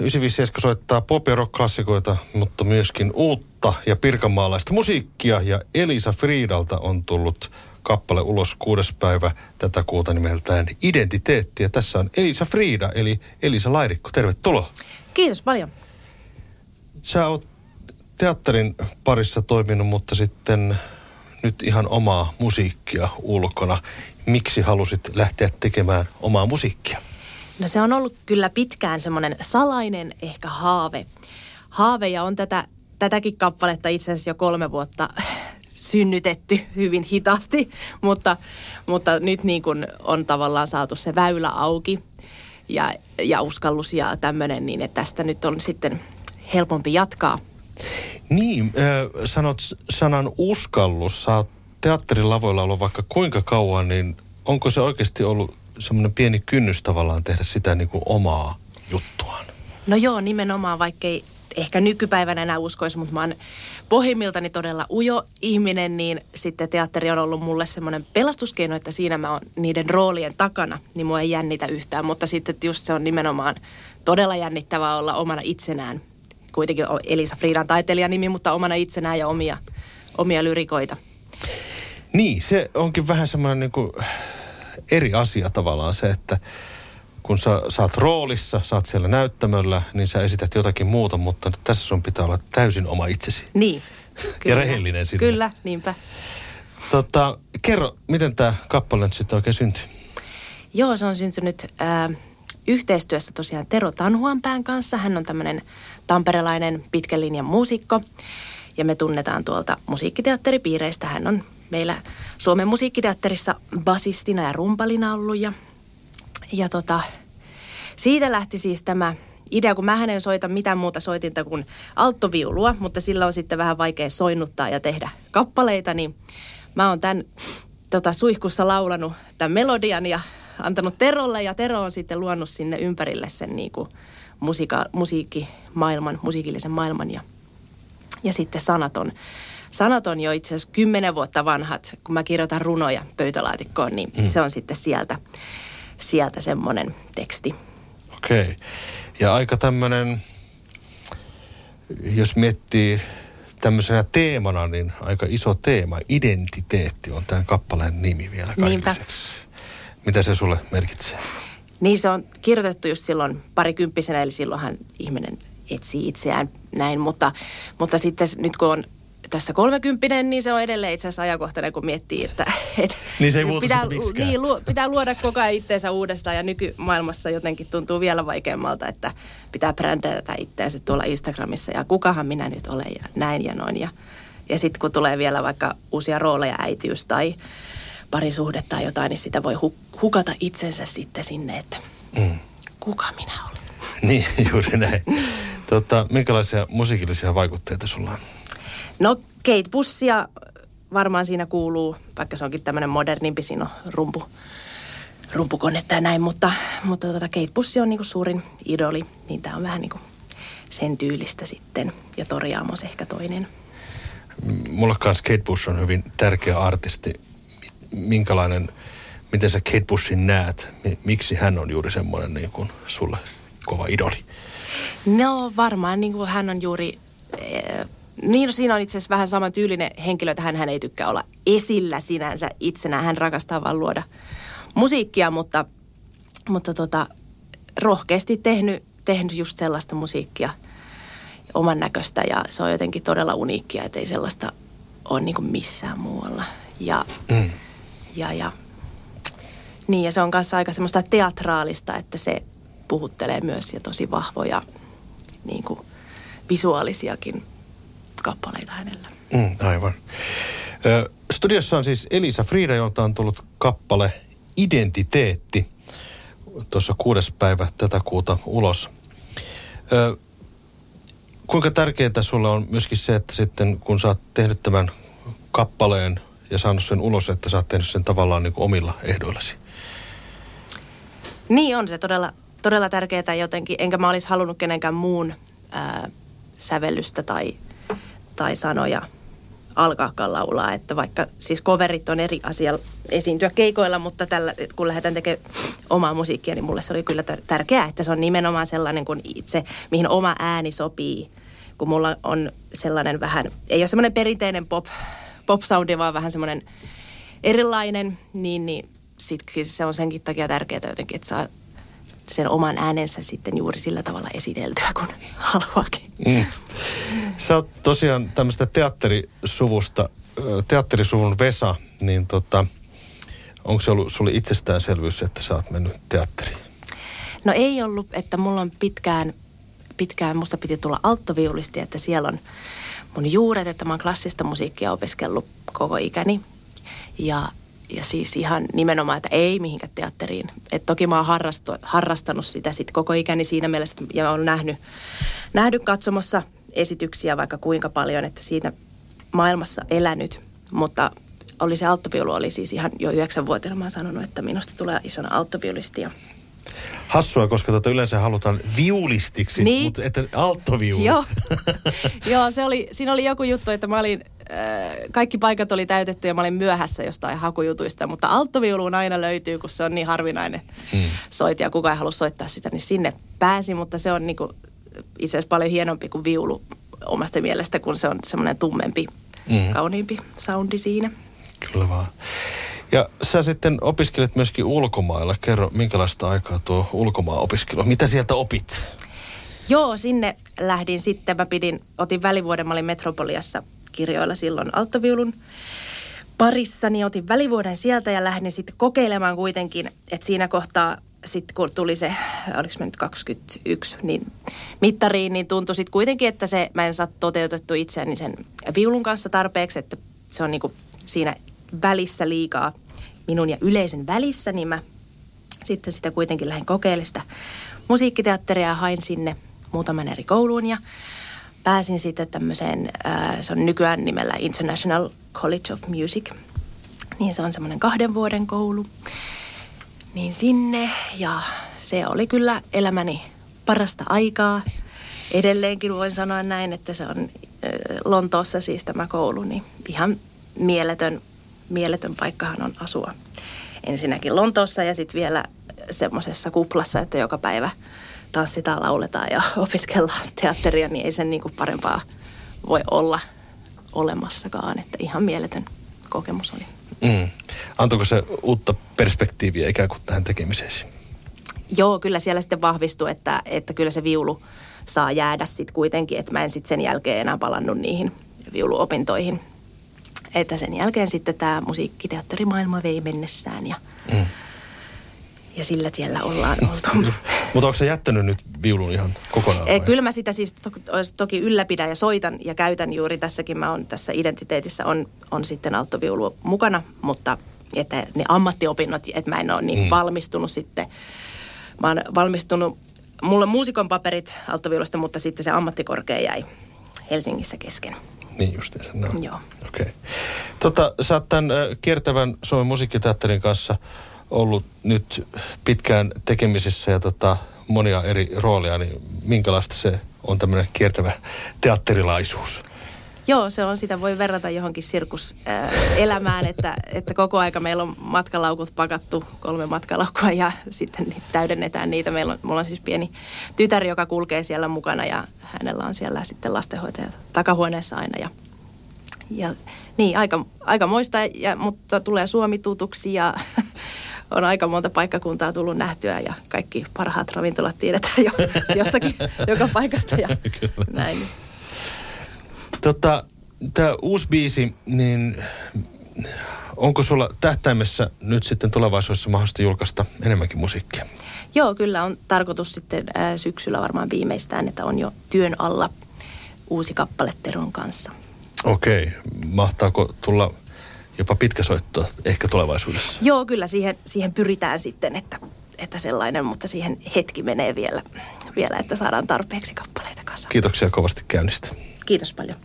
957 soittaa pop- ja rock-klassikoita, mutta myöskin uutta ja pirkanmaalaista musiikkia. Ja Elisa Friidalta on tullut kappale ulos kuudes päivä tätä kuuta nimeltään Identiteetti. Ja tässä on Elisa Friida, eli Elisa Lairikko. Tervetuloa. Kiitos paljon. Sä oot teatterin parissa toiminut, mutta sitten nyt ihan omaa musiikkia ulkona. Miksi halusit lähteä tekemään omaa musiikkia? No se on ollut kyllä pitkään semmoinen salainen ehkä haave. Haave ja on tätä, tätäkin kappaletta itse asiassa jo kolme vuotta synnytetty hyvin hitaasti, mutta, mutta nyt niin kuin on tavallaan saatu se väylä auki ja, ja uskallus ja tämmöinen, niin että tästä nyt on sitten helpompi jatkaa. Niin, äh, sanot sanan uskallus. Sä oot teatterin lavoilla ollut vaikka kuinka kauan, niin onko se oikeasti ollut semmoinen pieni kynnys tavallaan tehdä sitä niin kuin omaa juttuaan? No joo, nimenomaan, vaikkei ehkä nykypäivänä enää uskoisi, mutta mä oon pohjimmiltani todella ujo ihminen, niin sitten teatteri on ollut mulle semmoinen pelastuskeino, että siinä mä oon niiden roolien takana, niin mua ei jännitä yhtään. Mutta sitten just se on nimenomaan todella jännittävää olla omana itsenään. Kuitenkin Elisa Friidan taiteilijanimi, mutta omana itsenään ja omia, omia lyrikoita. Niin, se onkin vähän semmoinen niin kuin eri asia tavallaan se, että kun sä saat roolissa, saat siellä näyttämöllä, niin sä esität jotakin muuta, mutta tässä sun pitää olla täysin oma itsesi. Niin. Kyllä. ja rehellinen sinne. Kyllä, niinpä. Tota, kerro, miten tämä kappale nyt sitten oikein syntyi? Joo, se on syntynyt äh, yhteistyössä tosiaan Tero Tanhuanpään kanssa. Hän on tämmöinen tamperelainen pitkän linjan muusikko ja me tunnetaan tuolta musiikkiteatteripiireistä. Hän on meillä Suomen musiikkiteatterissa basistina ja rumpalina ollut ja, ja tota, siitä lähti siis tämä idea, kun mä en soita mitään muuta soitinta kuin alttoviulua, mutta sillä on sitten vähän vaikea soinnuttaa ja tehdä kappaleita, niin mä oon tämän tota, suihkussa laulanut tämän melodian ja antanut Terolle ja Tero on sitten luonut sinne ympärille sen niin kuin musiika, musiikkimaailman, musiikillisen maailman ja, ja sitten sanat on sanat on jo itse asiassa kymmenen vuotta vanhat, kun mä kirjoitan runoja pöytälaatikkoon, niin mm. se on sitten sieltä, sieltä semmoinen teksti. Okei. Okay. Ja aika tämmöinen, jos miettii tämmöisenä teemana, niin aika iso teema, identiteetti on tämän kappaleen nimi vielä kaikiseksi. Mitä se sulle merkitsee? Niin se on kirjoitettu just silloin parikymppisenä, eli silloinhan ihminen etsii itseään näin, mutta, mutta sitten nyt kun on tässä kolmekymppinen, niin se on edelleen itse asiassa ajankohtainen, kun miettii, että... Et niin se ei pitää, niin, lu, pitää luoda koko ajan itteensä uudestaan ja nykymaailmassa jotenkin tuntuu vielä vaikeammalta, että pitää brändätä itteensä tuolla Instagramissa ja kukahan minä nyt olen ja näin ja noin. Ja, ja sitten kun tulee vielä vaikka uusia rooleja, äitiys tai parisuhde tai jotain, niin sitä voi hukata itsensä sitten sinne, että mm. kuka minä olen. Niin, juuri näin. Tota, minkälaisia musiikillisia vaikutteita sulla on? No Kate Bussia varmaan siinä kuuluu, vaikka se onkin tämmöinen modernimpi, siinä on rumpu, rumpukonetta ja näin, mutta, mutta tota Kate Bussi on niinku suurin idoli, niin tämä on vähän niinku sen tyylistä sitten. Ja Tori Amos ehkä toinen. Mulla kanssa Kate Bush on hyvin tärkeä artisti. Minkälainen, miten sä Kate Bushin näet? Miksi hän on juuri semmoinen niin kuin sulle kova idoli? No varmaan niin kuin hän on juuri eh, niin, no siinä on itse asiassa vähän saman tyylinen henkilö, että hän, hän ei tykkää olla esillä sinänsä itsenä. Hän rakastaa vaan luoda musiikkia, mutta, mutta tota, rohkeasti tehnyt, tehnyt just sellaista musiikkia oman näköistä ja se on jotenkin todella uniikkia, että ei sellaista ole niin missään muualla. Ja, mm. ja, ja, niin, ja se on kanssa aika semmoista teatraalista, että se puhuttelee myös ja tosi vahvoja niin kuin visuaalisiakin kappaleita hänellä. Mm, aivan. Ö, studiossa on siis Elisa Frida, jolta on tullut kappale Identiteetti tuossa kuudes päivä tätä kuuta ulos. Ö, kuinka tärkeää sulle on myöskin se, että sitten kun sä oot tehnyt tämän kappaleen ja saanut sen ulos, että sä oot tehnyt sen tavallaan niin kuin omilla ehdoillasi? Niin on se todella, todella tärkeää jotenkin, enkä mä olisi halunnut kenenkään muun ää, sävellystä tai tai sanoja alkaakaan laulaa. Että vaikka siis coverit on eri asia esiintyä keikoilla, mutta tällä, kun lähdetään tekemään omaa musiikkia, niin mulle se oli kyllä tärkeää, että se on nimenomaan sellainen kuin itse, mihin oma ääni sopii. Kun mulla on sellainen vähän, ei ole semmoinen perinteinen pop, pop-soundi, vaan vähän semmoinen erilainen, niin, niin sit, siis se on senkin takia tärkeää jotenkin, että saa sen oman äänensä sitten juuri sillä tavalla esiteltyä, kun haluakin. Mm. Sä oot tosiaan tämmöistä teatterisuvusta, teatterisuvun Vesa, niin tota, onko se ollut sulle itsestäänselvyys, että sä oot mennyt teatteriin? No ei ollut, että mulla on pitkään, pitkään musta piti tulla alttoviulisti, että siellä on mun juuret, että mä oon klassista musiikkia opiskellut koko ikäni. Ja ja siis ihan nimenomaan, että ei mihinkään teatteriin. Et toki mä oon harrastu, harrastanut sitä sit koko ikäni siinä mielessä, ja oon nähnyt, nähnyt katsomassa esityksiä vaikka kuinka paljon, että siitä maailmassa elänyt. Mutta oli se alttoviulu, oli siis ihan jo yhdeksänvuotiaana mä oon sanonut, että minusta tulee isona alttoviulisti. Hassua, koska tota yleensä halutaan viulistiksi, niin. mutta että alttoviulu. Joo. Joo, se oli, siinä oli joku juttu, että mä olin kaikki paikat oli täytetty ja mä olin myöhässä jostain hakujutuista, mutta alttoviuluun aina löytyy, kun se on niin harvinainen mm. soit ja kukaan ei halua soittaa sitä, niin sinne pääsi, mutta se on niinku itse asiassa paljon hienompi kuin viulu omasta mielestä, kun se on semmoinen tummempi, mm. kauniimpi soundi siinä. Kyllä vaan. Ja sä sitten opiskelet myöskin ulkomailla. Kerro, minkälaista aikaa tuo ulkomaan opiskelu? Mitä sieltä opit? Joo, sinne lähdin sitten. Mä pidin, otin välivuoden, mä olin Metropoliassa kirjoilla silloin alttoviulun parissa, niin otin välivuoden sieltä ja lähdin sitten kokeilemaan kuitenkin, että siinä kohtaa sitten kun tuli se, oliko mä nyt 21, niin mittariin, niin tuntui sitten kuitenkin, että se, mä en saa toteutettu itseäni sen viulun kanssa tarpeeksi, että se on niinku siinä välissä liikaa minun ja yleisön välissä, niin mä sitten sitä kuitenkin lähdin kokeilemaan sitä musiikkiteatteria ja hain sinne muutaman eri kouluun ja pääsin sitten tämmöiseen, se on nykyään nimellä International College of Music, niin se on semmoinen kahden vuoden koulu. Niin sinne ja se oli kyllä elämäni parasta aikaa. Edelleenkin voin sanoa näin, että se on Lontoossa siis tämä koulu, niin ihan mieletön, mieletön paikkahan on asua. Ensinnäkin Lontoossa ja sitten vielä semmoisessa kuplassa, että joka päivä – tanssitaan, lauletaan ja opiskellaan teatteria, niin ei sen niin kuin parempaa voi olla olemassakaan. Että ihan mieletön kokemus oli. Mm. Antoiko se uutta perspektiiviä ikään kuin tähän tekemiseesi? Joo, kyllä siellä sitten vahvistui, että, että kyllä se viulu saa jäädä sitten kuitenkin, että mä en sitten sen jälkeen enää palannut niihin viuluopintoihin. Että sen jälkeen sitten tämä musiikkiteatterimaailma vei mennessään ja mm ja sillä tiellä ollaan oltu. Mutta onko se jättänyt nyt viulun ihan kokonaan? Vai? Kyllä mä sitä siis to- toki ylläpidän ja soitan ja käytän juuri tässäkin. Mä on tässä identiteetissä on, on sitten alttoviulu mukana, mutta että ne ammattiopinnot, että mä en ole niin mm. valmistunut sitten. Mä oon valmistunut, mulla on muusikon paperit alttoviulusta, mutta sitten se ammattikorkea jäi Helsingissä kesken. Niin justiinsa, no. Joo. Okei. Okay. Tota, sä oot tämän kiertävän Suomen musiikkiteatterin kanssa – ollut nyt pitkään tekemisissä ja tota, monia eri rooleja, niin minkälaista se on tämmöinen kiertävä teatterilaisuus? Joo, se on sitä, voi verrata johonkin sirkuselämään, että, että koko aika meillä on matkalaukut pakattu, kolme matkalaukua ja sitten täydennetään niitä. Meillä on, mulla on siis pieni tytär, joka kulkee siellä mukana ja hänellä on siellä sitten lastenhoitaja takahuoneessa aina ja, ja niin, aika, aika moista, ja, mutta tulee Suomi tutuksi ja on aika monta paikkakuntaa tullut nähtyä ja kaikki parhaat ravintolat tiedetään jo jostakin joka paikasta ja näin. Tota, tämä uusi biisi, niin onko sulla tähtäimessä nyt sitten tulevaisuudessa mahdollista julkaista enemmänkin musiikkia? Joo, kyllä on tarkoitus sitten ää, syksyllä varmaan viimeistään, että on jo työn alla uusi kappale Teron kanssa. Okei, mahtaako tulla jopa pitkä soitto ehkä tulevaisuudessa? Joo, kyllä siihen, siihen pyritään sitten, että, että sellainen, mutta siihen hetki menee vielä, vielä, että saadaan tarpeeksi kappaleita kanssa. Kiitoksia kovasti käynnistä. Kiitos paljon.